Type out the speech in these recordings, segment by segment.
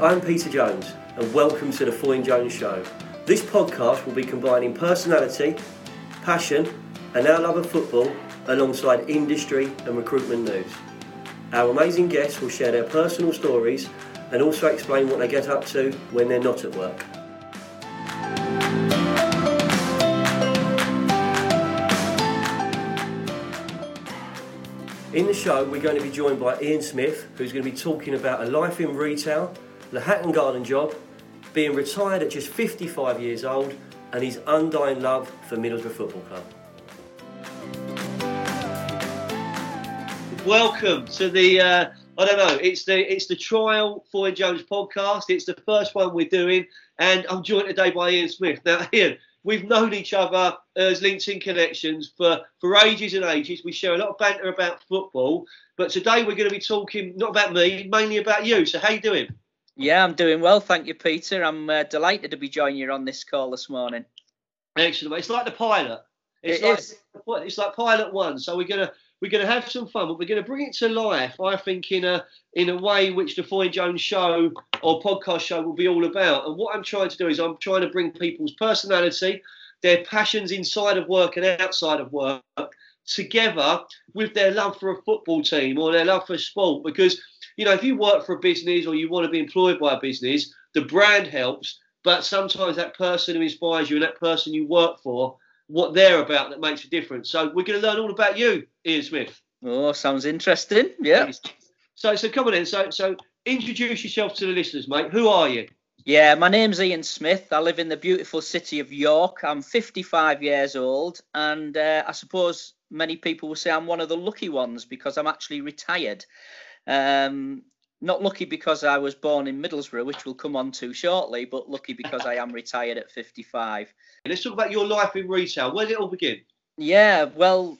I'm Peter Jones, and welcome to the Foyne Jones Show. This podcast will be combining personality, passion, and our love of football alongside industry and recruitment news. Our amazing guests will share their personal stories and also explain what they get up to when they're not at work. In the show, we're going to be joined by Ian Smith, who's going to be talking about a life in retail, the Hatton Garden job, being retired at just 55 years old, and his undying love for Middlesbrough Football Club. Welcome to the. Uh, I don't know. It's the it's the trial Foyne Jones podcast. It's the first one we're doing, and I'm joined today by Ian Smith. Now, Ian, we've known each other as LinkedIn connections for, for ages and ages. We share a lot of banter about football, but today we're going to be talking not about me, mainly about you. So how you doing? Yeah, I'm doing well, thank you, Peter. I'm uh, delighted to be joining you on this call this morning. Excellent. It's like the pilot. It's It like is. it's like pilot one. So we're gonna we're gonna have some fun, but we're gonna bring it to life. I think in a in a way which the Foyne Jones show or podcast show will be all about. And what I'm trying to do is I'm trying to bring people's personality, their passions inside of work and outside of work together with their love for a football team or their love for sport. Because you know, if you work for a business or you want to be employed by a business, the brand helps. But sometimes that person who inspires you and that person you work for what they're about that makes a difference. So we're going to learn all about you, Ian Smith. Oh, sounds interesting. Yeah. So so come on in. So so introduce yourself to the listeners, mate. Who are you? Yeah, my name's Ian Smith. I live in the beautiful city of York. I'm 55 years old, and uh, I suppose many people will say I'm one of the lucky ones because I'm actually retired. Um, not lucky because I was born in Middlesbrough, which we'll come on to shortly, but lucky because I am retired at 55. Let's talk about your life in retail. Where did it all begin? Yeah, well,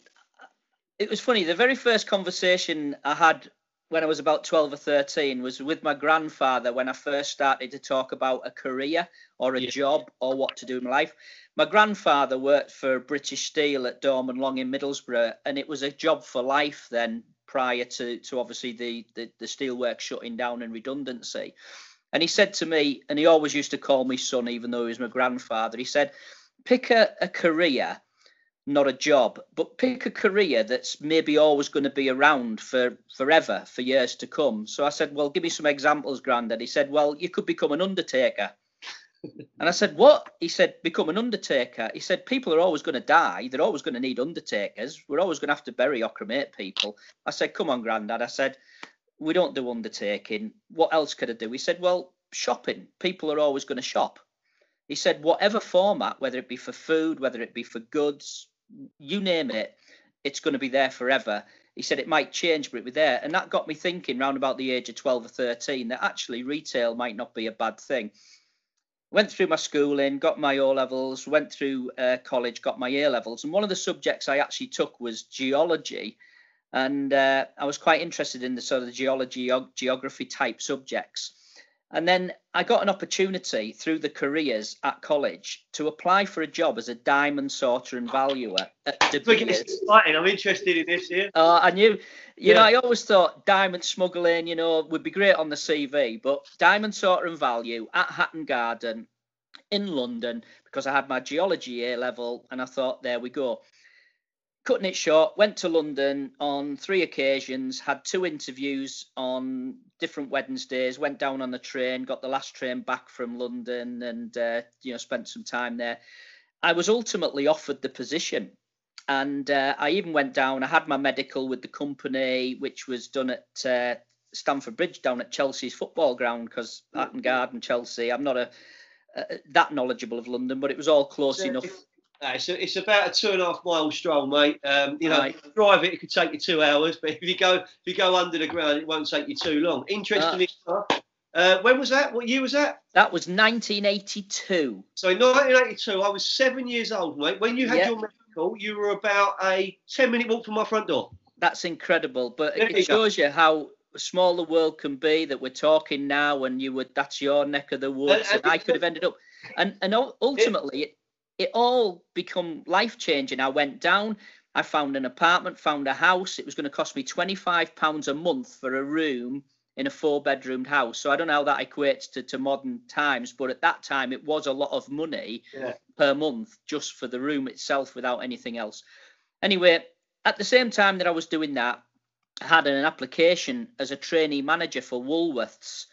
it was funny. The very first conversation I had when I was about 12 or 13 was with my grandfather when I first started to talk about a career or a Yeah. job or what to do in my life. My grandfather worked for British Steel at Dorman Long in Middlesbrough, and it was a job for life then prior to, to obviously the, the, the steelworks shutting down and redundancy. And he said to me, and he always used to call me son, even though he was my grandfather, he said, pick a, a career not a job, but pick a career that's maybe always going to be around for forever, for years to come. So I said, Well, give me some examples, Grandad. He said, Well, you could become an undertaker. And I said, What? He said, Become an undertaker. He said, People are always going to die. They're always going to need undertakers. We're always going to have to bury or cremate people. I said, Come on, Grandad. I said, We don't do undertaking. What else could I do? He said, Well, shopping. People are always going to shop. He said, Whatever format, whether it be for food, whether it be for goods, you name it, it's going to be there forever. He said it might change, but it'll be there. And that got me thinking, round about the age of 12 or 13, that actually retail might not be a bad thing. Went through my schooling, got my O levels, went through uh, college, got my A levels. And one of the subjects I actually took was geology. And uh, I was quite interested in the sort of geology, geography type subjects. And then I got an opportunity through the careers at college to apply for a job as a diamond sorter and valuer at De Beers. exciting. I'm interested in this here. Uh, I knew, you know, I always thought diamond smuggling, you know, would be great on the CV, but diamond sorter and value at Hatton Garden in London because I had my geology A level and I thought, there we go. Cutting it short, went to London on three occasions, had two interviews on different Wednesdays, went down on the train, got the last train back from London and, uh, you know, spent some time there. I was ultimately offered the position and uh, I even went down. I had my medical with the company, which was done at uh, Stamford Bridge down at Chelsea's football ground because Hatton Garden, Chelsea. I'm not a, uh that knowledgeable of London, but it was all close So enough. Uh, it's, a, it's about a two and a half mile stroll, mate. Um, you know, Right. drive it, it could take you two hours, but if you go if you go under the ground, it won't take you too long. Interesting stuff. Uh, when was that? What year was that? That was 1982. So in 1982, I was seven years old, mate. When you had Yeah. your medical, you were about a 10 minute walk from my front door. That's incredible, but There it you go. shows you how small the world can be. That we're talking now, and you would that's your neck of the woods, and and, I could have ended up, and and ultimately it it all become life changing. I went down. I found an apartment, found a house. It was going to cost me twenty five pounds a month for a room in a four bedroomed house. So I don't know how that equates to, to modern times, but at that time it was a lot of money Yeah. per month just for the room itself without anything else. Anyway, at the same time that I was doing that, I had an application as a trainee manager for Woolworths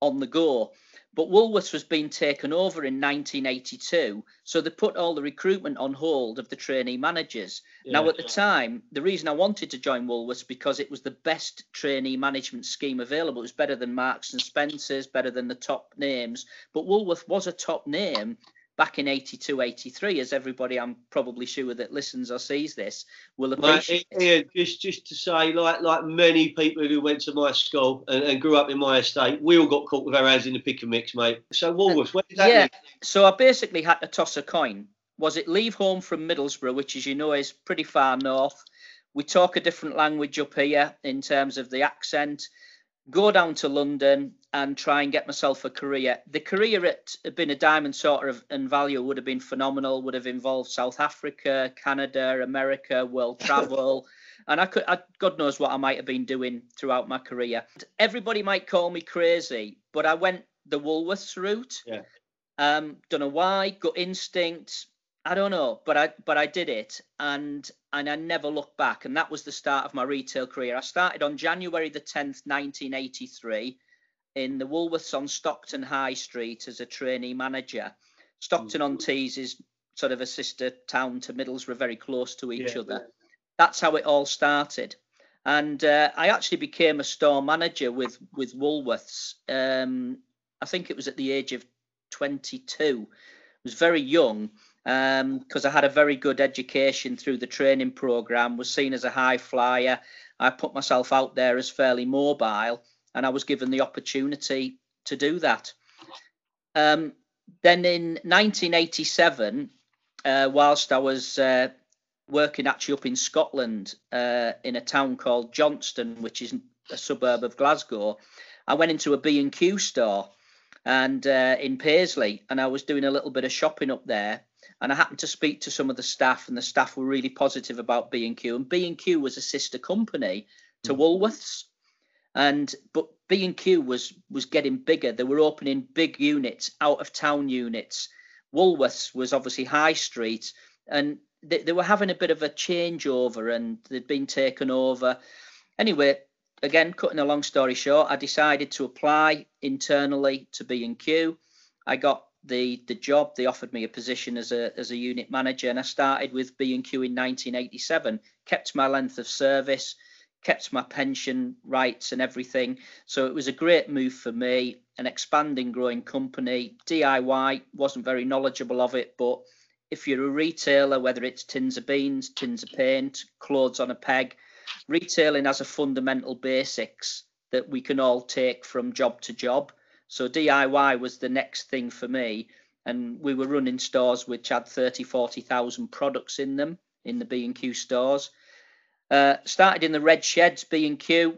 on the go. But Woolworths was being taken over in 1982, so they put all the recruitment on hold of the trainee managers. Now, Yeah. at the time, the reason I wanted to join Woolworths because it was the best trainee management scheme available. It was better than Marks and Spencers, better than the top names. But Woolworth was a top name back in 82, 83, as everybody I'm probably sure that listens or sees this will Mate, appreciate. Ian, just just to say, like like many people who went to my school and, and grew up in my estate, we all got caught with our hands in the pick and mix, mate. So Woolworths, where did that yeah. leave? So I basically had to toss a coin. Was it leave home from Middlesbrough, which, as you know, is pretty far north? We talk a different language up here in terms of the accent. Go down to London and try and get myself a career. The career at being a diamond sorter of and value would have been phenomenal. Would have involved South Africa, Canada, America, world travel, and I could, I, God knows what I might have been doing throughout my career. Everybody might call me crazy, but I went the Woolworths route. Yeah. Um, don't know why, gut instinct. I don't know, but I but I did it, and and I never looked back. And that was the start of my retail career. I started on January the tenth, nineteen eighty three, in the Woolworths on Stockton High Street as a trainee manager. Stockton on Tees is sort of a sister town to Middlesbrough, very close to each Yeah, other. That's how it all started. And uh, I actually became a store manager with with Woolworths. Um, I think it was at the age of 22. I was very young because I had a very good education through the training program. Was seen as a high flyer. I put myself out there as fairly mobile, and I was given the opportunity to do that. Um, then in 1987, uh, whilst I was uh, working actually up in Scotland uh, in a town called Johnstone, which is a suburb of Glasgow, I went into a B&Q store and uh, in Paisley, and I was doing a little bit of shopping up there. And I happened to speak to some of the staff, and the staff were really positive about B&Q. And B&Q was a sister company to Woolworths, and but B&Q was was getting bigger. They were opening big units, out of town units. Woolworths was obviously high street, and they, they were having a bit of a changeover, and they'd been taken over. Anyway, again, cutting a long story short, I decided to apply internally to B&Q. I got the the job. They offered me a position as a as a unit manager, and I started with B&Q in 1987. Kept my length of service, kept my pension rights and everything. So it was a great move for me. An expanding, growing company. DIY wasn't very knowledgeable of it, but if you're a retailer, whether it's tins of beans, tins of paint, clothes on a peg, retailing has a fundamental basics that we can all take from job to job. So DIY was the next thing for me. And we were running stores which had 30, 40,000 products in them in the B&Q stores. Uh, started in the red sheds, B&Q,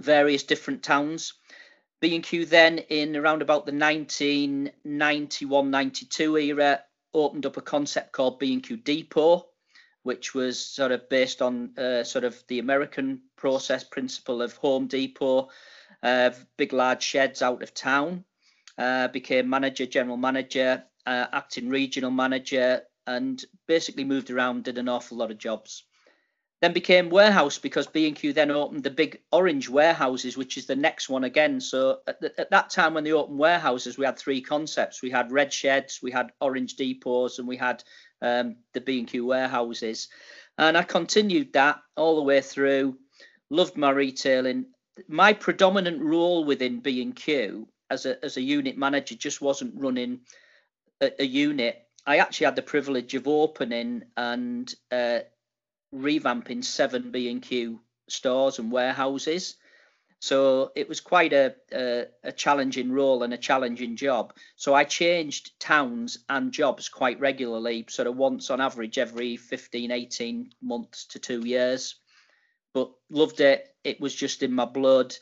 various different towns. B&Q then in around about the 1991-92 era opened up a concept called B&Q Depot, which was sort of based on uh, sort of the American process principle of Home Depot, uh, big large sheds out of town. Uh, became manager, general manager, uh, acting regional manager, and basically moved around, did an awful lot of jobs. Then became warehouse because B&Q then opened the big orange warehouses, which is the next one again. So at, the, at that time when they opened warehouses, we had three concepts. We had red sheds, we had orange depots, and we had um, the B&Q warehouses. And I continued that all the way through. Loved my retailing. My predominant role within B&Q as a as a unit manager just wasn't running a, a unit. I actually had the privilege of opening and uh, revamping seven B&Q stores and warehouses. So it was quite a, a, a challenging role and a challenging job. So I changed towns and jobs quite regularly, sort of once on average every 15, 18 months to two years. But loved it. It was just in my blood.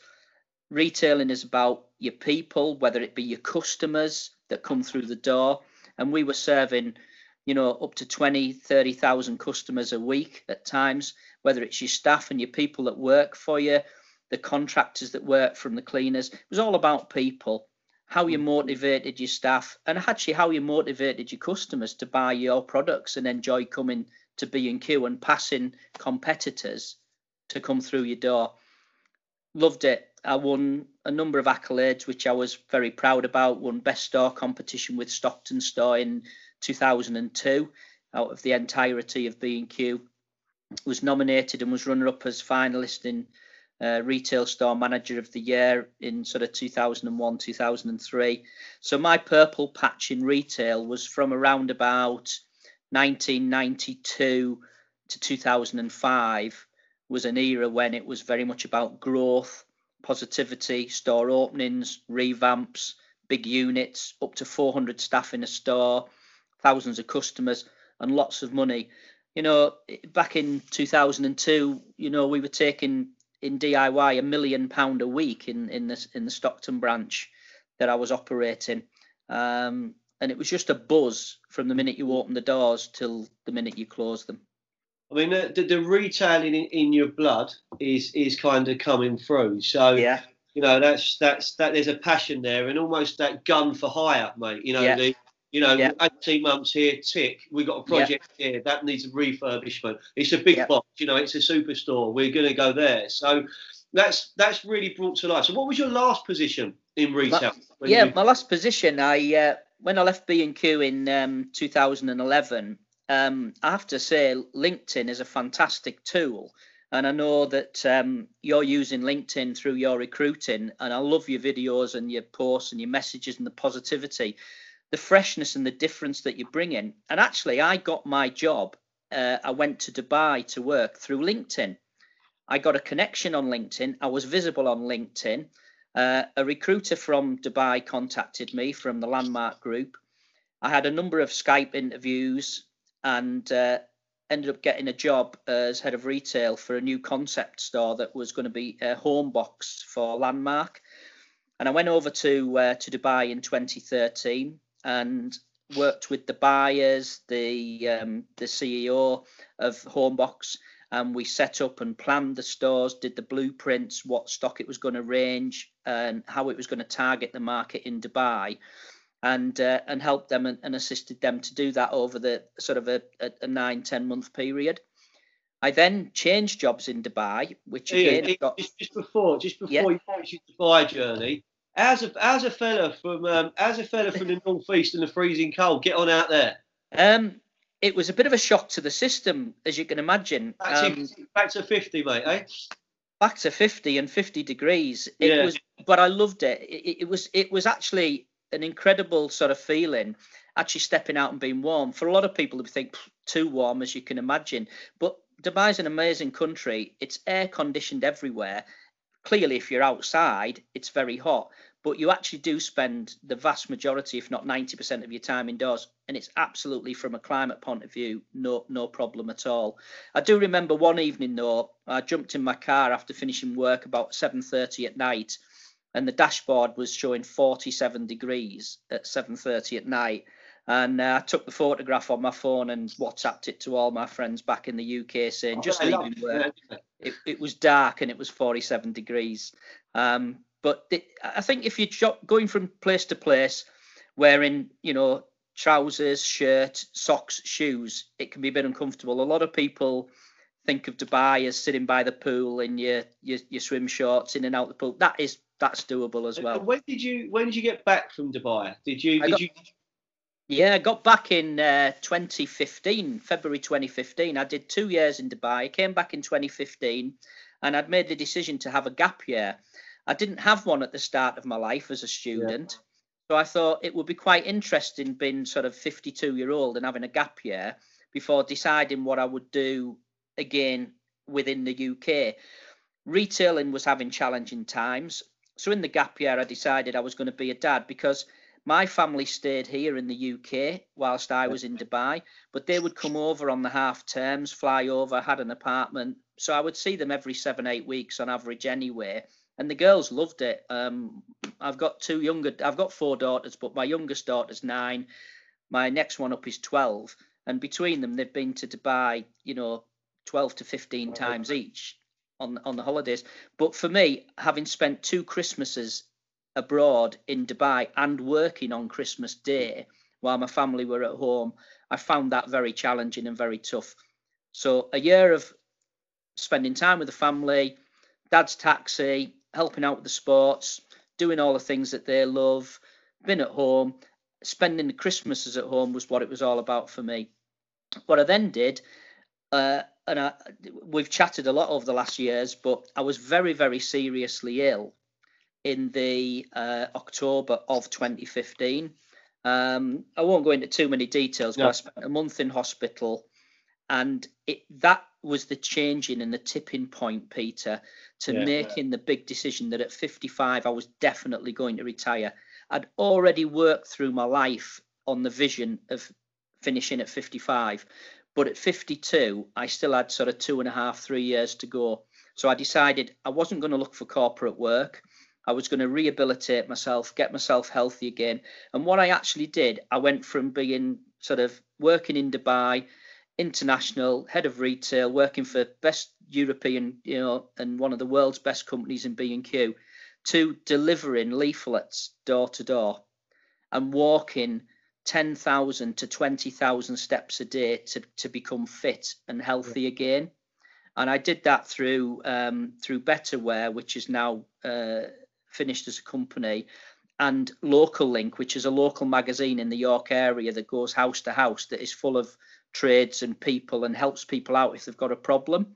Retailing is about your people, whether it be your customers that come through the door. And we were serving, you know, up to 20, 30,000 customers a week at times, whether it's your staff and your people that work for you, the contractors that work from the cleaners. It was all about people, how you mm. motivated your staff, and actually how you motivated your customers to buy your products and enjoy coming to B&Q and passing competitors to come through your door. Loved it. I won a number of accolades, which I was very proud about. Won best store competition with Stockton Store in 2002 out of the entirety of B&Q. Was nominated and was runner up as finalist in uh, Retail Store Manager of the Year in sort of 2001, 2003. So my purple patch in retail was from around about 1992 to 2005 was an era when it was very much about growth, positivity, store openings, revamps, big units, up to 400 staff in a store, thousands of customers, and lots of money. You know, back in 2002, you know, we were taking in DIY a million pound a week in in the in the Stockton branch that I was operating. Um, and it was just a buzz from the minute you open the doors till the minute you close them. I mean, the, the retailing in, in your blood is is kind of coming through. So yeah, you know that's that's that. There's a passion there, and almost that gun for hire, mate. You know, Yeah. the you know, Yeah. 18 months here, tick. We've got a project here that needs a refurbishment. It's a big box, you know, it's a superstore. We're going to go there. So that's that's really brought to life. So, what was your last position in retail? when yeah. you- My last position, I uh, when I left B and Q in um, 2011. Um, I have to say, LinkedIn is a fantastic tool, and I know that um, you're using LinkedIn through your recruiting, and I love your videos and your posts and your messages and the positivity, the freshness and the difference that you bring in. And actually, I got my job. Uh, I went to Dubai to work through LinkedIn. I got a connection on LinkedIn. I was visible on LinkedIn. Uh, a recruiter from Dubai contacted me from the Landmark Group. I had a number of Skype interviews and uh, ended up getting a job as head of retail for a new concept store that was going to be a home box for Landmark. And I went over to uh, to Dubai in 2013 and worked with the buyers, the um, the CEO of Homebox, and we set up and planned the stores, did the blueprints, what stock it was going to range, and how it was going to target the market in Dubai, and uh, and helped them and, and assisted them to do that over the sort of a, a, a nine ten month period. I then changed jobs in Dubai, which again got just, before, just before Yeah. you finish your Dubai journey, as a as a fella from um, as a fella from the northeast and the freezing cold, get on out there. um, it was a bit of a shock to the system, as you can imagine. Back to, Um, back to 50, mate, eh? back to 50 and 50 degrees it Yeah. was but i loved it. it it was it was actually an incredible sort of feeling actually stepping out and being warm for a lot of people who think too warm as you can imagine but dubai's an amazing country it's air conditioned everywhere clearly if you're outside it's very hot but you actually do spend the vast majority if not 90% of your time indoors and it's absolutely from a climate point of view no no problem at all I do remember one evening though, I jumped in my car after finishing work about 7:30 at night, and the dashboard was showing 47 degrees at 7:30 at night. And uh, I took the photograph on my phone and WhatsApped it to all my friends back in the UK, saying just I love leaving it, work. It, it was dark and it was 47 degrees. Um, but I think if you're going from place to place, wearing you know trousers, shirt, socks, shoes, it can be a bit uncomfortable. A lot of people think of Dubai as sitting by the pool in your your, your swim shorts in and out the pool. That is that's doable as And well. When did you when did you get back from Dubai? Did you did got- you Yeah, I got back in uh, 2015, February 2015. I did two years in Dubai. Came back in 2015, and I'd made the decision to have a gap year. I didn't have one at the start of my life as a student, so I thought it would be quite interesting being sort of 52 year old and having a gap year before deciding what I would do again within the UK. Retailing was having challenging times, so in the gap year, I decided I was going to be a dad because my family stayed here in the UK whilst I was in Dubai, but they would come over on the half terms, fly over, had an apartment. So I would see them every seven, eight weeks on average anyway. And the girls loved it. Um, I've got two younger, I've got four daughters, but my youngest daughter's nine. My next one up is 12. And between them, they've been to Dubai, you know, 12 to 15 times each. on on the holidays. But for me, having spent two Christmases abroad in Dubai and working on Christmas Day while my family were at home, I found that very challenging and very tough. So a year of spending time with the family, dad's taxi, helping out with the sports, doing all the things that they love, been at home, spending the Christmases at home was what it was all about for me. What I then did, uh, and I, we've chatted a lot over the last years, but I was very, very seriously ill in the uh, October of 2015. Um, I won't go into too many details, no. but I spent a month in hospital, and it that was the changing and the tipping point, Peter, to yeah, making yeah. the big decision that at 55 I was definitely going to retire. I'd already worked through my life on the vision of finishing at 55, but at 52 I still had sort of two and a half, three years to go. So I decided I wasn't going to look for corporate work. I was going to rehabilitate myself, get myself healthy again. And what I actually did, I went from being sort of working in Dubai, international head of retail, working for best European, you know, and one of the world's best companies in B&Q, to delivering leaflets door to door and walking 10,000 to 20,000 steps a day to, to become fit and healthy yeah. again. And I did that through um, through Betterware, which is now uh, finished as a company, and Local Link, which is a local magazine in the York area that goes house to house that is full of trades and people and helps people out if they've got a problem.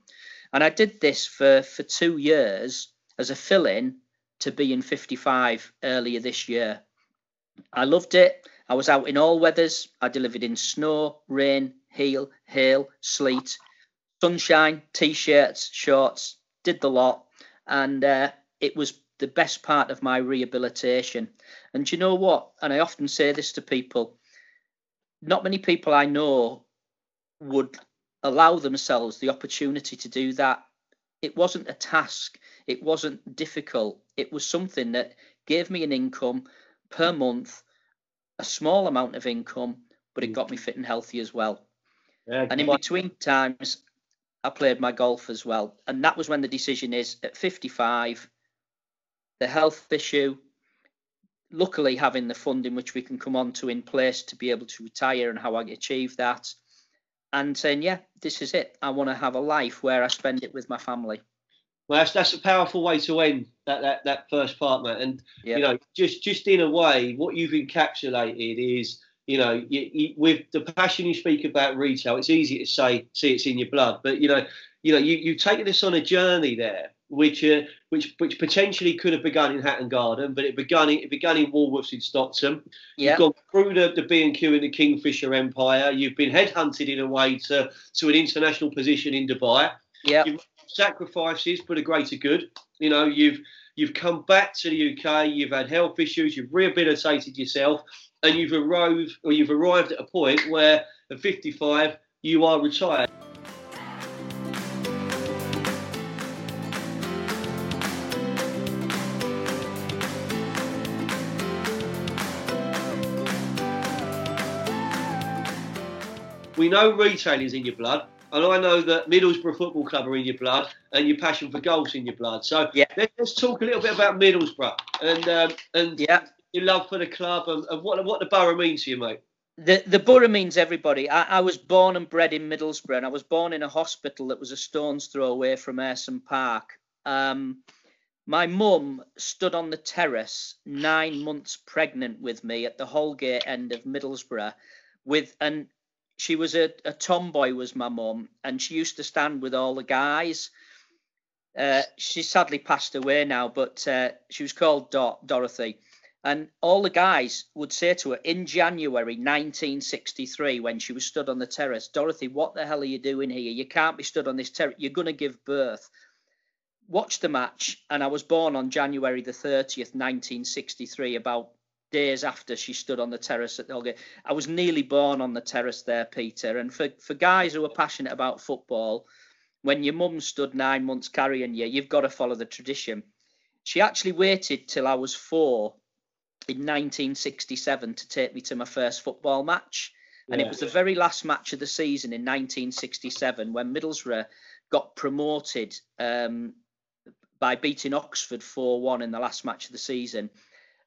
And I did this for, for two years as a fill in to be in 55 earlier this year. I loved it. I was out in all weathers. I delivered in snow, rain, hail, hail, sleet, sunshine, t shirts, shorts, did the lot. And uh, it was the best part of my rehabilitation. And you know what? And I often say this to people not many people I know would allow themselves the opportunity to do that. It wasn't a task, it wasn't difficult. It was something that gave me an income per month, a small amount of income, but it got me fit and healthy as well. Yeah, and in between times, I played my golf as well. And that was when the decision is at 55, the health issue, luckily having the funding which we can come on to in place to be able to retire and how I achieve that and saying, yeah, this is it. I want to have a life where I spend it with my family. Well, that's, that's a powerful way to end that, that, that first part, man. And you know, just just in a way, what you've encapsulated is, you know, you, you, with the passion you speak about retail, it's easy to say, see, it's in your blood, but you know, you know, you you've taken us on a journey there which uh, which which potentially could have begun in Hatton Garden, but it began it began in Woolworths in Stockton. Yep. You've gone through the, the B and Q in the Kingfisher Empire. You've been headhunted in a way to to an international position in Dubai. Yeah. Sacrifices for the greater good. You know, you've you've come back to the UK. You've had health issues. You've rehabilitated yourself, and you've arrived or you've arrived at a point where at 55 you are retired. We know retail is in your blood, and I know that Middlesbrough Football Club are in your blood, and your passion for golf's in your blood. So yeah. let's talk a little bit about Middlesbrough and um, and yeah. your love for the club and, and, what what the borough means to you, mate. The the borough means everybody. I, I, was born and bred in Middlesbrough, and I was born in a hospital that was a stone's throw away from Ayresome Park. Um, my mum stood on the terrace nine months pregnant with me at the Holgate end of Middlesbrough with and she was a, a tomboy was my mum and she used to stand with all the guys. Uh, she sadly passed away now but uh, she was called Dor- dorothy. And all the guys would say to her in january 1963 when she was stood on the terrace dorothy what the hell are you doing here? You can't be stood on this terrace you're going to give birth. Watch the match and i was born on january the 30th 1963 about days after she stood on the terrace at the Holgate. I was nearly born on the terrace there, Peter. And for, for guys who are passionate about football, when your mum stood nine months carrying you, you've got to follow the tradition. She actually waited till I was four in 1967 to take me to my first football match. And yeah. it was the very last match of the season in 1967 when Middlesbrough got promoted um, by beating Oxford 4 1 in the last match of the season.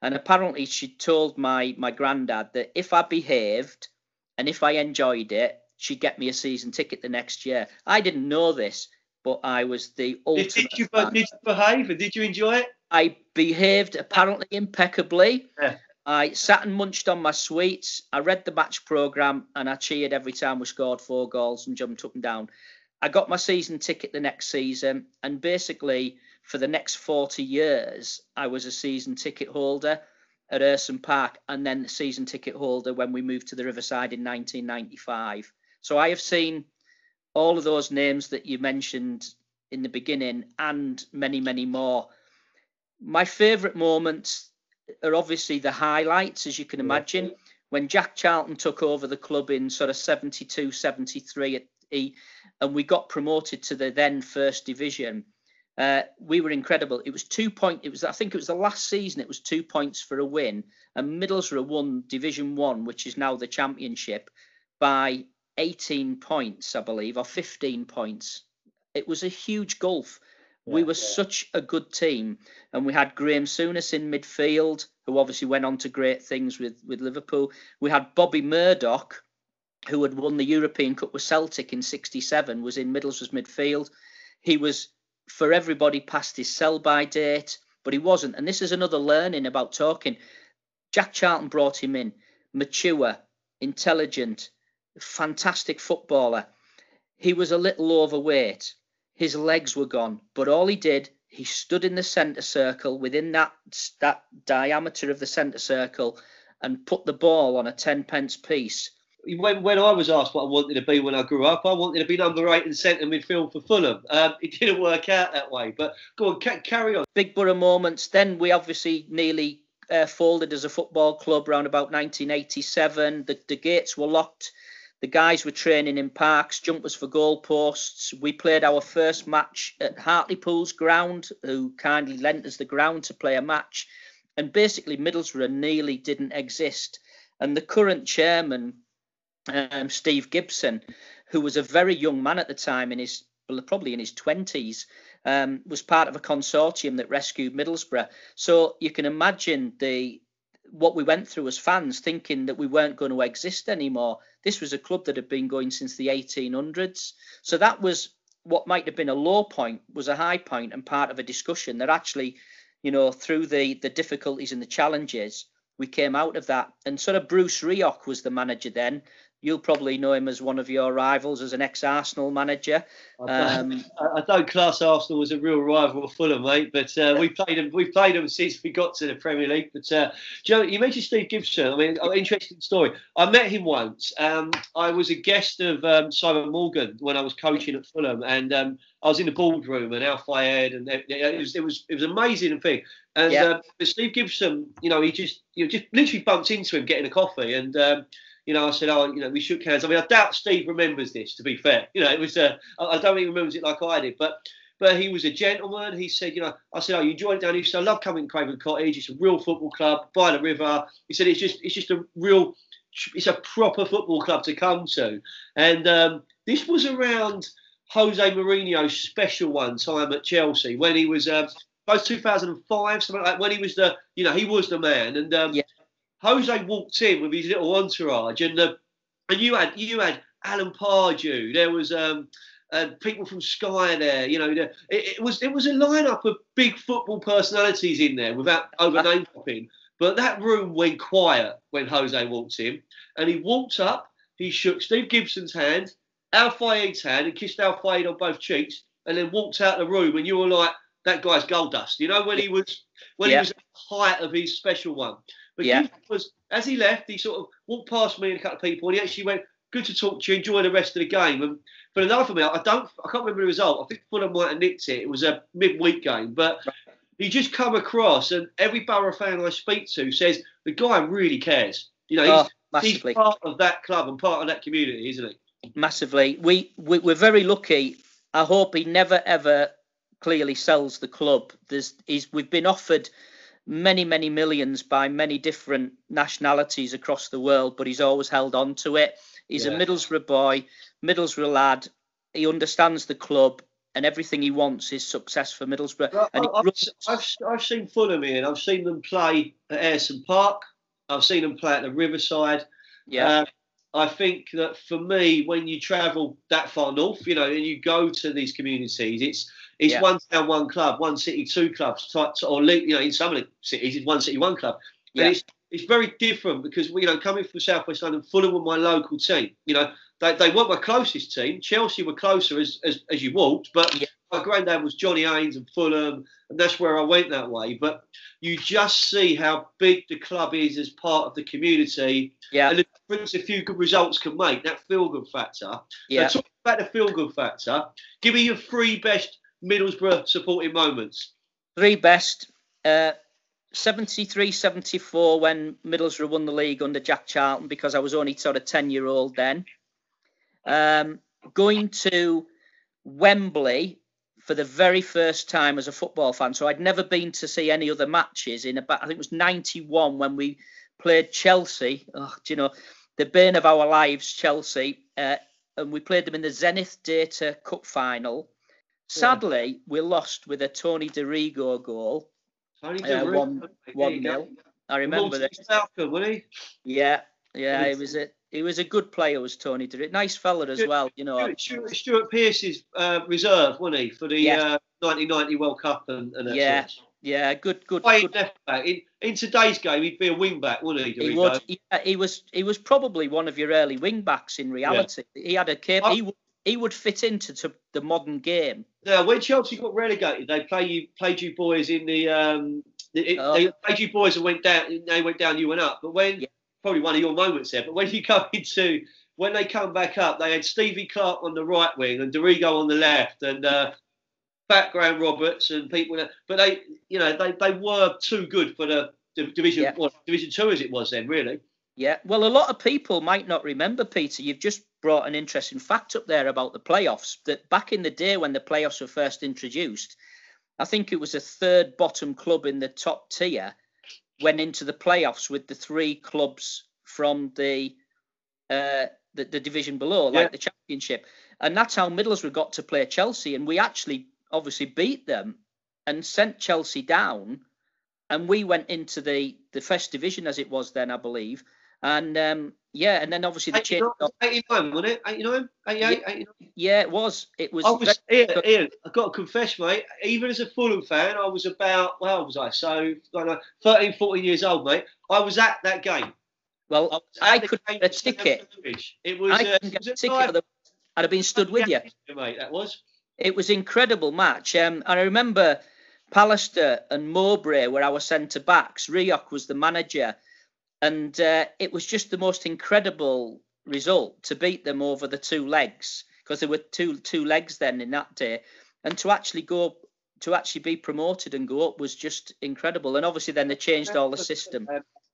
And apparently, she told my, my granddad that if I behaved and if I enjoyed it, she'd get me a season ticket the next year. I didn't know this, but I was the ultimate. Did, you, did you behave and did you enjoy it? I behaved apparently impeccably. Yeah. I sat and munched on my sweets. I read the match programme and I cheered every time we scored four goals and jumped up and down. I got my season ticket the next season, and basically for the next 40 years, I was a season ticket holder at Ayresome Park and then the season ticket holder when we moved to the Riverside in 1995. So I have seen all of those names that you mentioned in the beginning and many, many more. My favourite moments are obviously the highlights, as you can imagine. When Jack Charlton took over the club in sort of 72, 73, and we got promoted to the then first division, uh, we were incredible. It was two point. It was I think it was the last season. It was two points for a win, and Middlesbrough won Division One, which is now the Championship, by 18 points, I believe, or 15 points. It was a huge gulf. Yeah, we were yeah. such a good team, and we had Graham Souness in midfield, who obviously went on to great things with with Liverpool. We had Bobby Murdoch, who had won the European Cup with Celtic in '67, was in Middlesbrough's midfield. He was for everybody past his sell by date, but he wasn't. And this is another learning about talking. Jack Charlton brought him in, mature, intelligent, fantastic footballer. He was a little overweight. His legs were gone, but all he did, he stood in the centre circle within that that diameter of the centre circle and put the ball on a 10 pence piece when, when I was asked what I wanted to be when I grew up, I wanted to be number eight in centre midfield for Fulham. Um, it didn't work out that way, but go on, ca- carry on. Big Borough moments. Then we obviously nearly uh, folded as a football club around about 1987. The, the gates were locked. The guys were training in parks, jumpers for goalposts. We played our first match at Hartlepool's ground, who kindly lent us the ground to play a match. And basically, Middlesbrough nearly didn't exist. And the current chairman, um, Steve Gibson, who was a very young man at the time, in his probably in his twenties, um, was part of a consortium that rescued Middlesbrough. So you can imagine the what we went through as fans, thinking that we weren't going to exist anymore. This was a club that had been going since the 1800s. So that was what might have been a low point was a high point and part of a discussion that actually, you know, through the the difficulties and the challenges, we came out of that. And sort of Bruce Rioch was the manager then, You'll probably know him as one of your rivals as an ex-Arsenal manager. Um, I, don't class Arsenal as a real rival of Fulham, mate, but uh, we played them. We've played them since we got to the Premier League. But uh, Joe, you mentioned Steve Gibson. I mean, interesting story. I met him once. Um, I was a guest of um, Simon Morgan when I was coaching at Fulham, and um, I was in the boardroom and Al Fayed, and it, it, was it was it was amazing thing. And yeah. uh, Steve Gibson, you know, he just you know, just literally bumped into him getting a coffee, and um, you know, I said, oh, you know, we shook hands. I mean, I doubt Steve remembers this. To be fair, you know, it was. Uh, I don't even remember it like I did, but but he was a gentleman. He said, you know, I said, oh, you joined down here. So I love coming to Craven Cottage. It's a real football club by the river. He said, it's just it's just a real, it's a proper football club to come to. And um, this was around Jose Mourinho's special one time at Chelsea when he was. Uh, both 2005, something like when he was the, you know, he was the man, and um, yeah. Jose walked in with his little entourage, and uh, and you had you had Alan Pardew. There was um, uh, people from Sky there. You know, it, it, was it was a lineup of big football personalities in there without over name dropping. But that room went quiet when Jose walked in, and he walked up. He shook Steve Gibson's hand, Al Fayed's hand, and kissed Al Fayed on both cheeks, and then walked out the room. And you were like, "That guy's gold dust." You know when he was when yeah. he was at the height of his special one. But yeah. was as he left, he sort of walked past me and a couple of people, and he actually went, "Good to talk to you. Enjoy the rest of the game." And for the life of me, I don't, I can't remember the result. I think Fulham might have nicked it. It was a midweek game, but he just come across, and every Borough fan I speak to says the guy really cares. You know, he's, oh, he's part of that club and part of that community, isn't he? Massively. We, we we're very lucky. I hope he never ever clearly sells the club. There's he's we've been offered many, many millions by many different nationalities across the world, but he's always held on to it. He's yeah. a Middlesbrough boy, Middlesbrough lad. He understands the club. and everything he wants is success for Middlesbrough. Well, and I've, I've, I've, seen Fulham here, and I've seen them play at Ayresome Park. I've seen them play at the Riverside. Yeah. Uh, I think that for me, when you travel that far north, you know, and you go to these communities, it's it's yeah. one town, one club, one city, two clubs, or you know, in some of the cities, it's one city, one club. But yeah. it's it's very different because you know, coming from Southwest London, Fulham were my local team. You know, they, they weren't my closest team. Chelsea were closer as as, as you walked, but yeah. my granddad was Johnny Haynes and Fulham, and that's where I went that way. But you just see how big the club is as part of the community. Yeah. And the difference a few good results can make, that feel good factor. Yeah. So talk about the feel good factor. Give me your three best Middlesbrough supporting moments. Three best. Uh, 73 74 when Middlesbrough won the league under Jack Charlton because I was only sort of 10 year old then. Um, going to Wembley for the very first time as a football fan. So I'd never been to see any other matches in about, I think it was 91 when we played Chelsea. Oh, do you know, the bane of our lives, Chelsea. Uh, and we played them in the Zenith Data Cup final. Sadly, yeah. we lost with a Tony Dorigo goal. Tony uh, one, one nil. I remember that. Yeah, yeah, it was a he was a good player, was Tony Dorigo. Nice fella as well, you know. Stuart, Stuart Pearce's uh, reserve, wasn't he, for the yeah. uh, 1990 World Cup and, and yeah. Sort. Yeah, good, good. Playing good. left back in, in today's game, he'd be a wing back, wouldn't he? He would. He, he, was. He was probably one of your early wing backs in reality. Yeah. He had a cap. He. He would fit into to the modern game. Now, when Chelsea got relegated, they play you played you boys in the um. It, oh. They played you boys and went down. They went down. You went up. But when yeah. probably one of your moments there. But when you go into when they come back up, they had Stevie Clarke on the right wing and Dorigo on the left, and uh, background Roberts and people. But they, you know, they, they were too good for the division yeah. well, division two as it was then, really. Yeah, well, a lot of people might not remember, Peter. You've just brought an interesting fact up there about the playoffs. That back in the day when the playoffs were first introduced, I think it was a third bottom club in the top tier went into the playoffs with the three clubs from the uh, the, the, division below, like yeah. the championship, and that's how Middlesbrough got to play Chelsea, and we actually obviously beat them and sent Chelsea down, and we went into the the first division as it was then, I believe, and um, yeah, and then obviously the change. 89, wasn't it? 89, 88, yeah, 89? Yeah, it was. It was. I was Ian, Ian, I've got to confess, mate. Even as a Fulham fan, I was about well, was I? So I don't know, 13, 14 years old, mate. I was at that game. Well, I, I could get a ticket. It was. I couldn't uh, get a ticket. I'd have been stood with you. Mate, that was. It was incredible match. Um, I remember Pallister and Mowbray were our centre backs. Rioch was the manager, and uh, it was just the most incredible result to beat them over the two legs because there were two two legs then in that day, and to actually go to actually be promoted and go up was just incredible. And obviously then they changed all the system.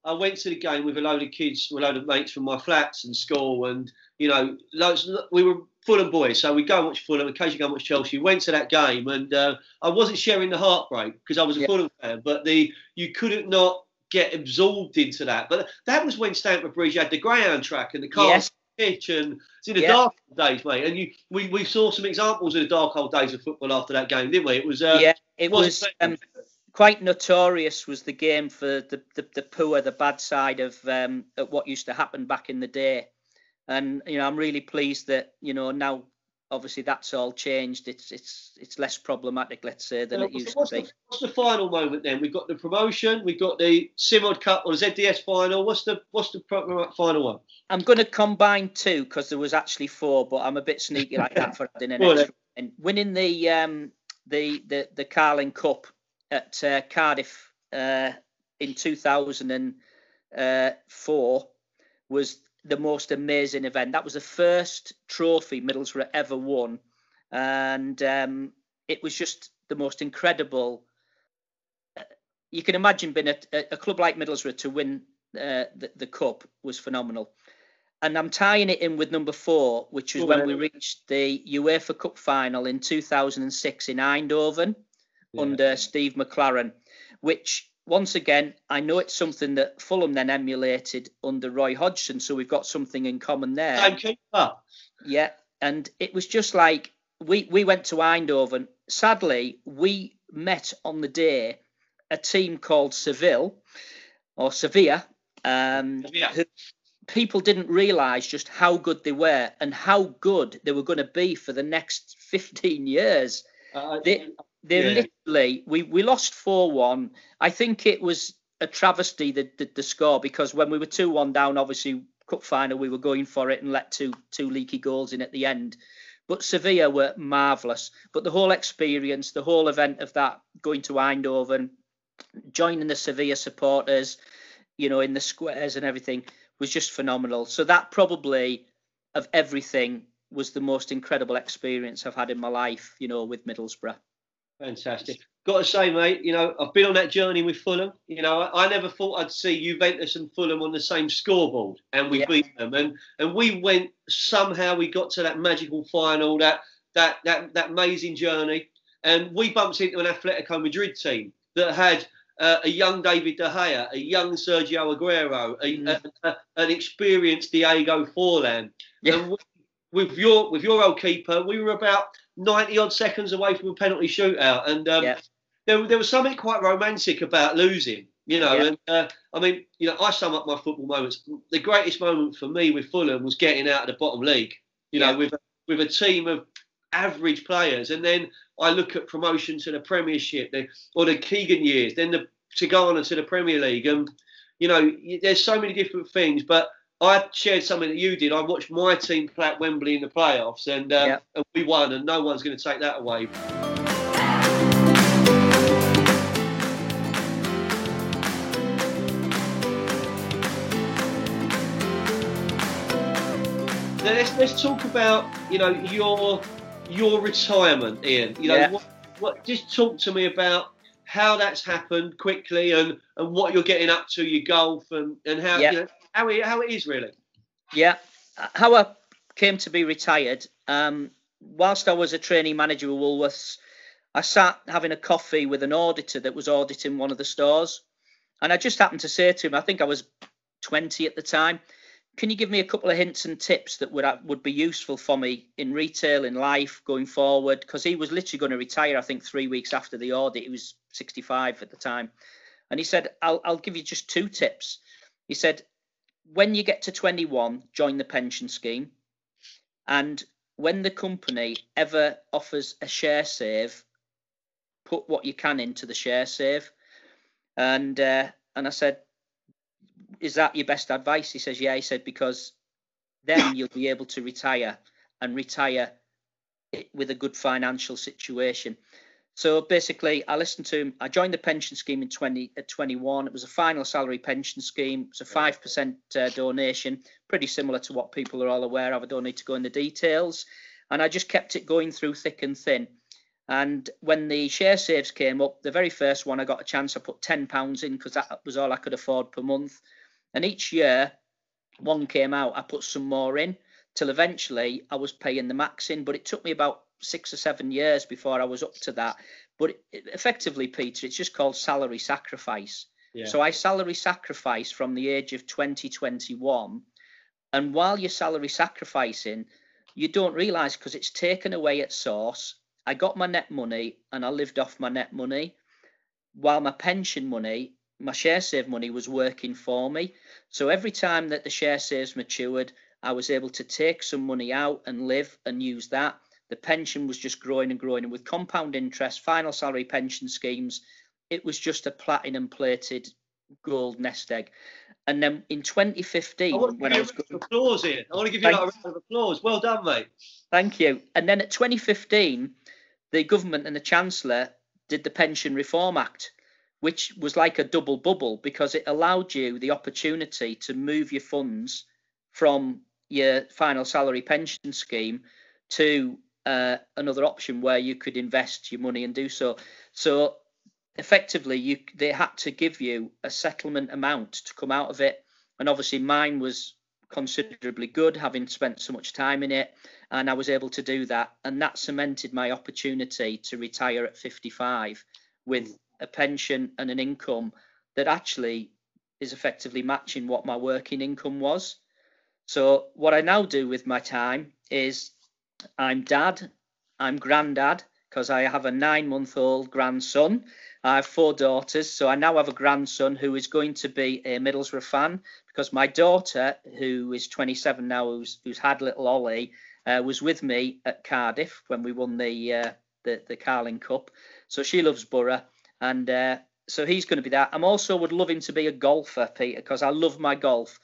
I went to the game with a load of kids, a load of mates from my flats and school, and you know, loads, we were Fulham boys, so we go and watch Fulham. Occasionally go and watch Chelsea. Went to that game, and uh, I wasn't sharing the heartbreak because I was a yeah. Fulham fan, but the you couldn't not get absorbed into that. But that was when Stamford Bridge had the greyhound track and the car yes. pitch, and it's in the yeah. dark days, mate. And you, we, we saw some examples of the dark old days of football after that game, didn't we? It was uh, yeah, it was. Um, quite notorious was the game for the, the, the poor, the bad side of um, of what used to happen back in the day. And you know, I'm really pleased that you know now obviously that's all changed. It's it's it's less problematic, let's say, than it used what's to be. The, what's the final moment then? We've got the promotion, we've got the Simod Cup or ZDS final. What's the what's the final one? I'm going to combine two because there was actually four, but I'm a bit sneaky like that for adding an extra. And winning the um the the the Carling Cup at uh, Cardiff uh, in 2004 was the most amazing event. That was the first trophy Middlesbrough ever won, and um, it was just the most incredible. Uh, you can imagine being a, a club like Middlesbrough to win uh, the, the cup was phenomenal. And I'm tying it in with number four, which was when we reached the UEFA Cup final in 2006 in Eindhoven yeah. under Steve McClaren, which once again, I know it's something that Fulham then emulated under Roy Hodgson, so we've got something in common there. Timekeeper. Yeah, and it was just like we we went to Eindhoven. Sadly, we met on the day a team called Seville or Sevilla, um, Sevilla. who people didn't realise just how good they were and how good they were going to be for the next 15 years. Uh, They, they Yeah. literally, we, we lost 4 1. I think it was a travesty, the, the, the score, because when we were 2 1 down, obviously, cup final, we were going for it and let two, two leaky goals in at the end. But Sevilla were marvellous. But the whole experience, the whole event of that, going to Eindhoven, joining the Sevilla supporters, you know, in the squares and everything, was just phenomenal. So that probably, of everything, was the most incredible experience I've had in my life, you know, with Middlesbrough. Fantastic. Got to say, mate, you know, I've been on that journey with Fulham. You know, I, I never thought I'd see Juventus and Fulham on the same scoreboard, and we Yeah. beat them. And and we went somehow we got to that magical final, that that that that amazing journey, and we bumped into an Atletico Madrid team that had. Uh, a young David De Gea, a young Sergio Aguero, a, Mm. a- a- an experienced Diego Forlan, Yeah. and we, with your with your old keeper, we were about ninety odd seconds away from a penalty shootout, and um, Yeah. there, there was something quite romantic about losing. You know, Yeah. and uh, I mean, you know, I sum up my football moments. The greatest moment for me with Fulham was getting out of the bottom league. You know, Yeah. with a, with a team of average players, and then I look at promotion to the Premiership, the, or the Keegan years, then the Tigana to the Premier League, and you know, there's so many different things. But I shared something that you did. I watched my team play at Wembley in the playoffs, and, um, Yeah. and we won, and no one's going to take that away. Now let's let's talk about you know your your retirement, Ian. You know Yeah. what, what just talk to me about how that's happened quickly and and what you're getting up to, your golf and and how Yeah. you know how it, how it is really. Yeah. How I came to be retired, um, whilst I was a training manager at Woolworths, I sat having a coffee with an auditor that was auditing one of the stores. And I just happened to say to him, I think I was 20 at the time, can you give me a couple of hints and tips that would would be useful for me in retail, in life, going forward? Because he was literally going to retire, I think, three weeks after the audit. He was 65 at the time. And he said, I'll, I'll give you just two tips. He said, when you get to 21, join the pension scheme. And when the company ever offers a share save, put what you can into the share save. And uh, and I said, is that your best advice? He says, yeah. He said because then you'll be able to retire and retire with a good financial situation. So basically, I listened to him. I joined the pension scheme in 20 at 21. It was a final salary pension scheme. It was a five percent uh, donation, pretty similar to what people are all aware of. I don't need to go into details. And I just kept it going through thick and thin. And when the share saves came up, the very first one I got a chance, I put ten pounds in because that was all I could afford per month. And each year, one came out, I put some more in till eventually I was paying the max in. But it took me about six or seven years before I was up to that. But effectively, Peter, it's just called salary sacrifice. Yeah. So I salary sacrifice from the age of 2021. and while you're salary sacrificing, you don't realize because it's taken away at source. I got my net money and I lived off my net money while my pension money, my share save money was working for me. So every time that the share saves matured, I was able to take some money out and live and use that. The pension was just growing and growing. And with compound interest, final salary pension schemes, it was just a platinum plated gold nest egg. And then in 2015, I when I was going, applause here. I want to give you a round of applause. Well done, mate. Thank you. And then at 2015, the government and the Chancellor did the Pension Reform Act, which was like a double bubble because it allowed you the opportunity to move your funds from your final salary pension scheme to uh, another option where you could invest your money and do so. So effectively, you they had to give you a settlement amount to come out of it, and obviously mine was considerably good, having spent so much time in it and I was able to do that, and that cemented my opportunity to retire at 55 with a pension and an income that actually is effectively matching what my working income was. So what I now do with my time is I'm dad, I'm granddad because I have a nine month old grandson. I have four daughters, so I now have a grandson who is going to be a Middlesbrough fan because my daughter, who is 27 now, who's, who's had little Ollie, uh, was with me at Cardiff when we won the uh, the, the Carling Cup. So she loves Boro, and uh, so he's going to be that. I'm also would love him to be a golfer, Peter, because I love my golf.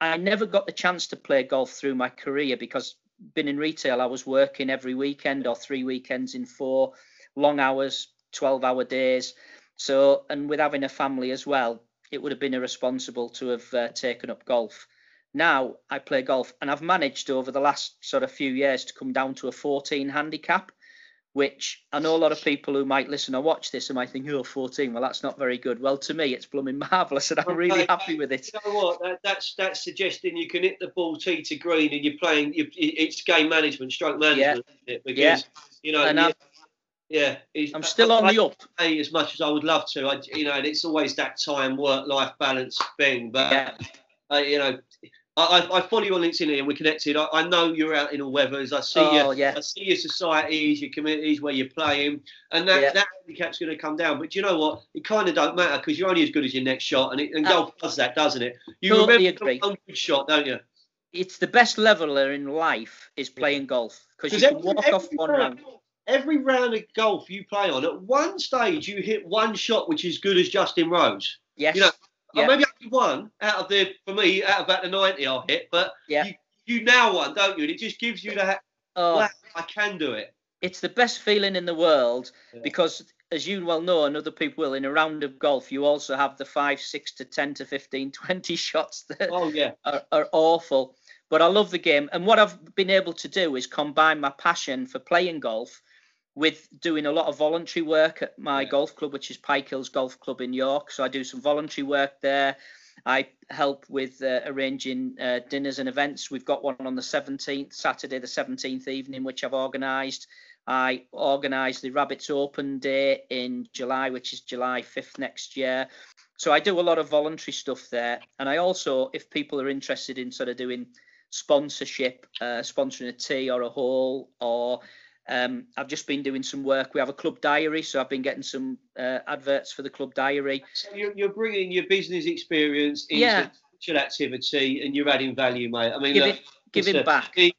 I never got the chance to play golf through my career because been in retail, I was working every weekend or three weekends in four long hours, 12 hour days. So, and with having a family as well, it would have been irresponsible to have uh, taken up golf. Now I play golf and I've managed over the last sort of few years to come down to a 14 handicap which I know a lot of people who might listen or watch this and might think, oh, 14, well, that's not very good. Well, to me, it's blooming marvellous, and I'm really happy with it. You know what? That, that's that's suggesting you can hit the ball tee to green and you're playing, you, it's game management, stroke management, yeah. Because, yeah. you know, and yeah, I'm still on I, the up. As much as I would love to, I, you know, and it's always that time work life balance thing. But yeah. uh, you know, I, I, follow you on LinkedIn and we're connected. I, I, know you're out in all weathers. I see oh, you. Yeah. I see your societies, your communities where you're playing, and that, yeah. that handicap's going to come down. But you know what? It kind of don't matter because you're only as good as your next shot, and, it, and oh. golf oh. does that, doesn't it? You totally remember one good shot, don't you? It's the best leveler in life is playing golf because you can every, walk off one round. Every round of golf you play on, at one stage you hit one shot which is good as Justin Rose. Yes. You know, yeah. maybe only one out of the for me out of about the ninety I hit, but yeah. you, you now one, don't you? And it just gives you that. Oh, wow, I can do it. It's the best feeling in the world yeah. because, as you well know, and other people will, in a round of golf, you also have the five, six to 10 to 15, 20 shots that oh, yeah. are, are awful. But I love the game. And what I've been able to do is combine my passion for playing golf with doing a lot of voluntary work at my yeah. golf club, which is Pike Hills Golf Club in York. So I do some voluntary work there. I help with uh, arranging uh, dinners and events. We've got one on the 17th, Saturday the 17th evening, which I've organised. I organised the Rabbits Open Day in July, which is July 5th next year. So I do a lot of voluntary stuff there. And I also, if people are interested in sort of doing sponsorship, uh, sponsoring a tee or a hole or um, I've just been doing some work. We have a club diary, so I've been getting some uh, adverts for the club diary. So you're, you're bringing your business experience into yeah. activity, and you're adding value, mate. I mean, give look, it, giving back. The,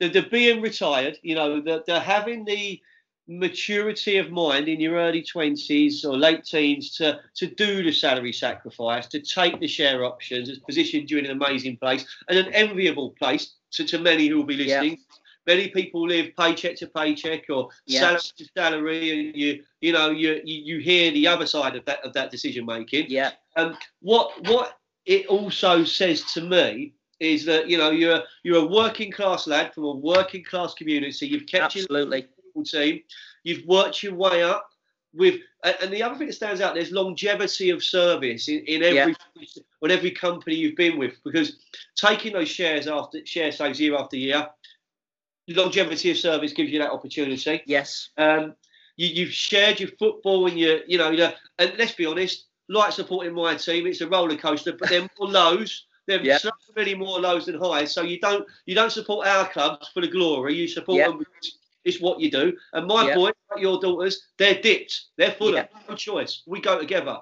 the, the, being retired, you know, the, the having the maturity of mind in your early 20s or late teens to to do the salary sacrifice to take the share options has positioned you in an amazing place and an enviable place to, to many who will be listening yeah many people live paycheck to paycheck or yeah. salary to salary, and you you know you, you you hear the other side of that of that decision making. Yeah. Um, what what it also says to me is that you know you're you're a working class lad from a working class community. You've kept absolutely your team. You've worked your way up with and the other thing that stands out there's longevity of service in, in every yeah. on every company you've been with because taking those shares after share saves year after year longevity of service gives you that opportunity. Yes. Um, you, have shared your football and your, you know, you know, and let's be honest, like supporting my team, it's a roller coaster, but there are more lows. There are so many more lows than highs. So you don't you don't support our clubs for the glory. You support them because it's what you do. And my boys, like your daughters, they're dipped. They're full of no choice. We go together.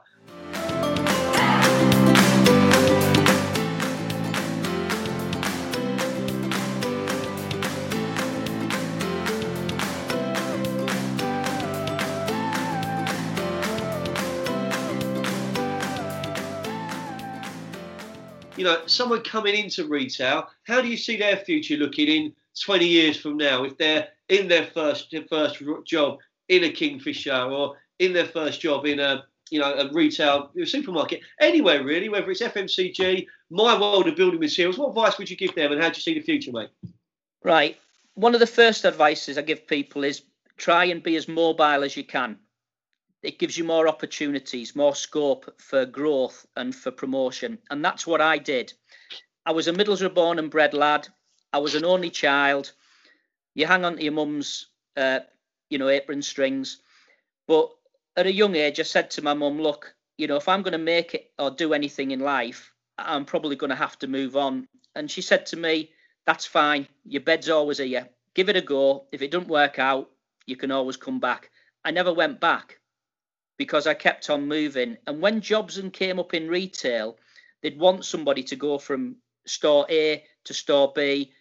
You know, someone coming into retail, how do you see their future looking in 20 years from now if they're in their first first job in a Kingfisher or in their first job in a you know a retail supermarket anywhere really, whether it's FMCG, my world of building materials. What advice would you give them, and how do you see the future, mate? Right. One of the first advices I give people is try and be as mobile as you can it gives you more opportunities, more scope for growth and for promotion. And that's what I did. I was a Middlesbrough born and bred lad. I was an only child. You hang on to your mum's, uh, you know, apron strings. But at a young age, I said to my mum, look, you know, if I'm going to make it or do anything in life, I'm probably going to have to move on. And she said to me, that's fine. Your bed's always here. Give it a go. If it doesn't work out, you can always come back. I never went back because I kept on moving. And when Jobson came up in retail, they'd want somebody to go from store A to store B.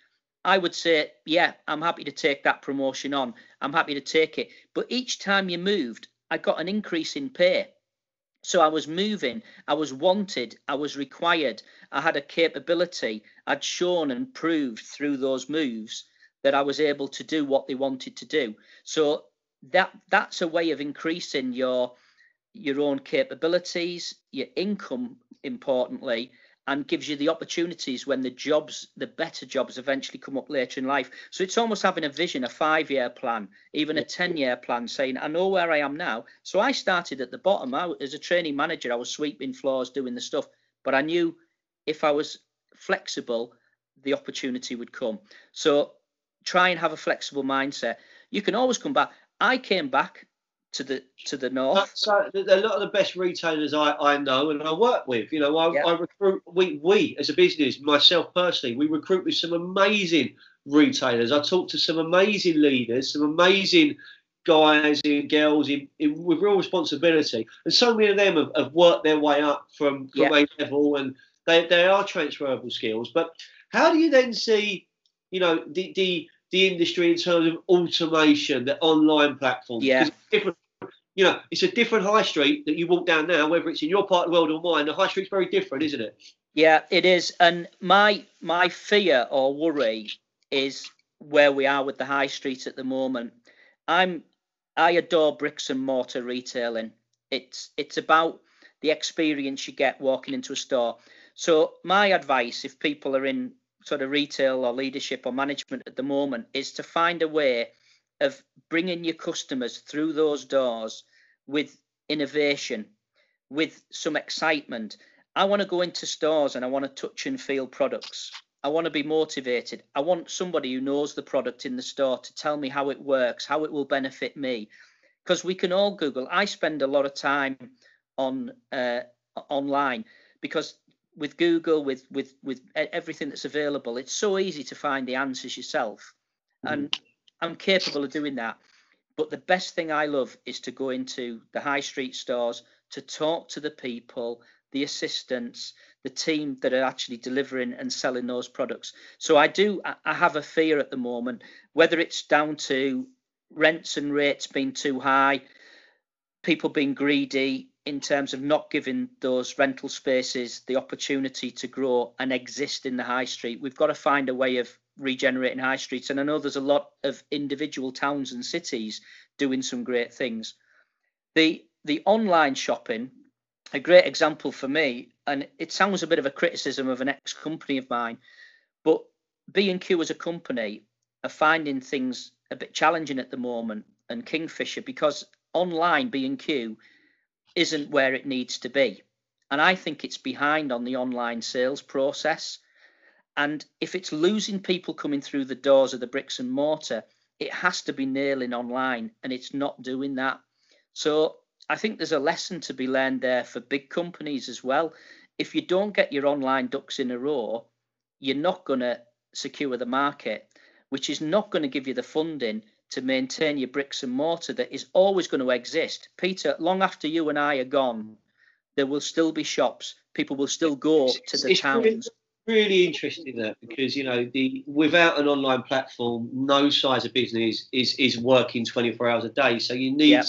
I would say, yeah, I'm happy to take that promotion on. I'm happy to take it. But each time you moved, I got an increase in pay. So I was moving, I was wanted, I was required, I had a capability. I'd shown and proved through those moves that I was able to do what they wanted to do. So that that's a way of increasing your your own capabilities, your income, importantly, and gives you the opportunities when the jobs, the better jobs, eventually come up later in life. So it's almost having a vision, a five-year plan, even a ten-year plan, saying, "I know where I am now." So I started at the bottom. I, as a training manager, I was sweeping floors, doing the stuff, but I knew if I was flexible, the opportunity would come. So try and have a flexible mindset. You can always come back. I came back to the to the north. So a lot of the best retailers I, I know and I work with, you know, I, yep. I recruit. We we as a business, myself personally, we recruit with some amazing retailers. I talk to some amazing leaders, some amazing guys and girls in, in, with real responsibility, and so many of them have, have worked their way up from from yep. a level, and they they are transferable skills. But how do you then see, you know, the the the industry in terms of automation, the online platform. Yeah. Different, you know, it's a different high street that you walk down now, whether it's in your part of the world or mine. The high street's very different, isn't it? Yeah, it is. And my my fear or worry is where we are with the high street at the moment. I'm I adore bricks and mortar retailing. It's it's about the experience you get walking into a store. So my advice, if people are in sort of retail or leadership or management at the moment is to find a way of bringing your customers through those doors with innovation, with some excitement. I want to go into stores and I want to touch and feel products. I want to be motivated. I want somebody who knows the product in the store to tell me how it works, how it will benefit me. Because we can all Google. I spend a lot of time on uh, online because with Google, with with with everything that's available, it's so easy to find the answers yourself, mm-hmm. and I'm capable of doing that. But the best thing I love is to go into the high street stores to talk to the people, the assistants, the team that are actually delivering and selling those products. So I do I have a fear at the moment, whether it's down to rents and rates being too high, people being greedy, in terms of not giving those rental spaces the opportunity to grow and exist in the high street. We've got to find a way of regenerating high streets. And I know there's a lot of individual towns and cities doing some great things. The the online shopping, a great example for me, and it sounds a bit of a criticism of an ex-company of mine, but B&Q as a company are finding things a bit challenging at the moment and Kingfisher because online B&Q isn't where it needs to be. And I think it's behind on the online sales process. And if it's losing people coming through the doors of the bricks and mortar, it has to be nailing online, and it's not doing that. So I think there's a lesson to be learned there for big companies as well. If you don't get your online ducks in a row, you're not going to secure the market, which is not going to give you the funding to maintain your bricks and mortar that is always going to exist. Peter, long after you and I are gone, there will still be shops. People will still go to the it's towns. Really, really interesting that because you know the without an online platform, no size of business is is working 24 hours a day. So you need, yep.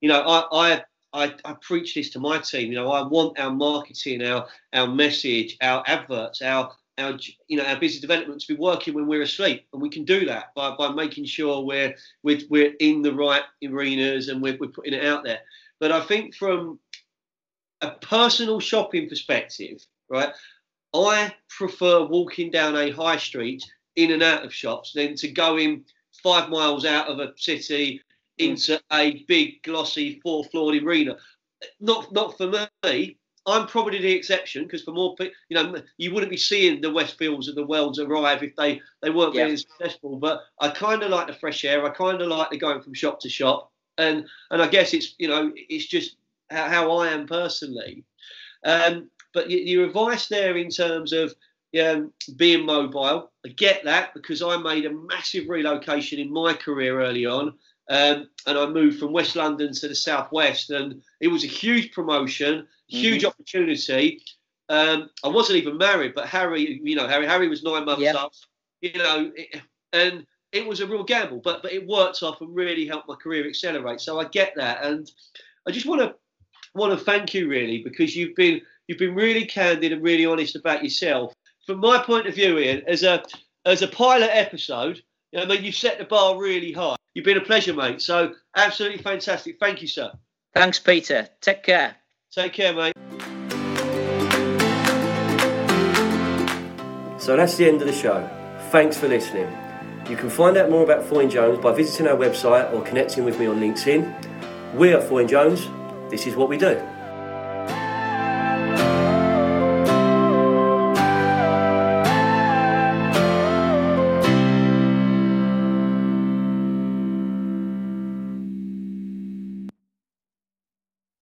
you know, I, I I, I, preach this to my team. You know, I want our marketing, our our message, our adverts, our our you know our business development to be working when we're asleep, and we can do that by, by making sure we're we're, we're in the right arenas and we're, we're putting it out there. But I think from a personal shopping perspective, right, I prefer walking down a high street in and out of shops than to going five miles out of a city into a big glossy four floored arena. Not not for me. I'm probably the exception because for more people, you know, you wouldn't be seeing the Westfields of the worlds arrive if they they weren't yeah. being successful. But I kind of like the fresh air. I kind of like the going from shop to shop, and and I guess it's you know it's just how, how I am personally. Um, but your advice there in terms of um, being mobile, I get that because I made a massive relocation in my career early on. Um, and I moved from West London to the Southwest, and it was a huge promotion, huge mm-hmm. opportunity. Um, I wasn't even married, but Harry, you know, Harry, Harry was nine months yep. up, you know, it, and it was a real gamble, but but it worked off and really helped my career accelerate. So I get that, and I just want to want to thank you really because you've been you've been really candid and really honest about yourself. From my point of view, Ian, as a as a pilot episode, I mean, you've set the bar really high. You've been a pleasure, mate. So absolutely fantastic. Thank you, sir. Thanks, Peter. Take care. Take care, mate. So that's the end of the show. Thanks for listening. You can find out more about Foyne Jones by visiting our website or connecting with me on LinkedIn. We at Foyne Jones, this is what we do.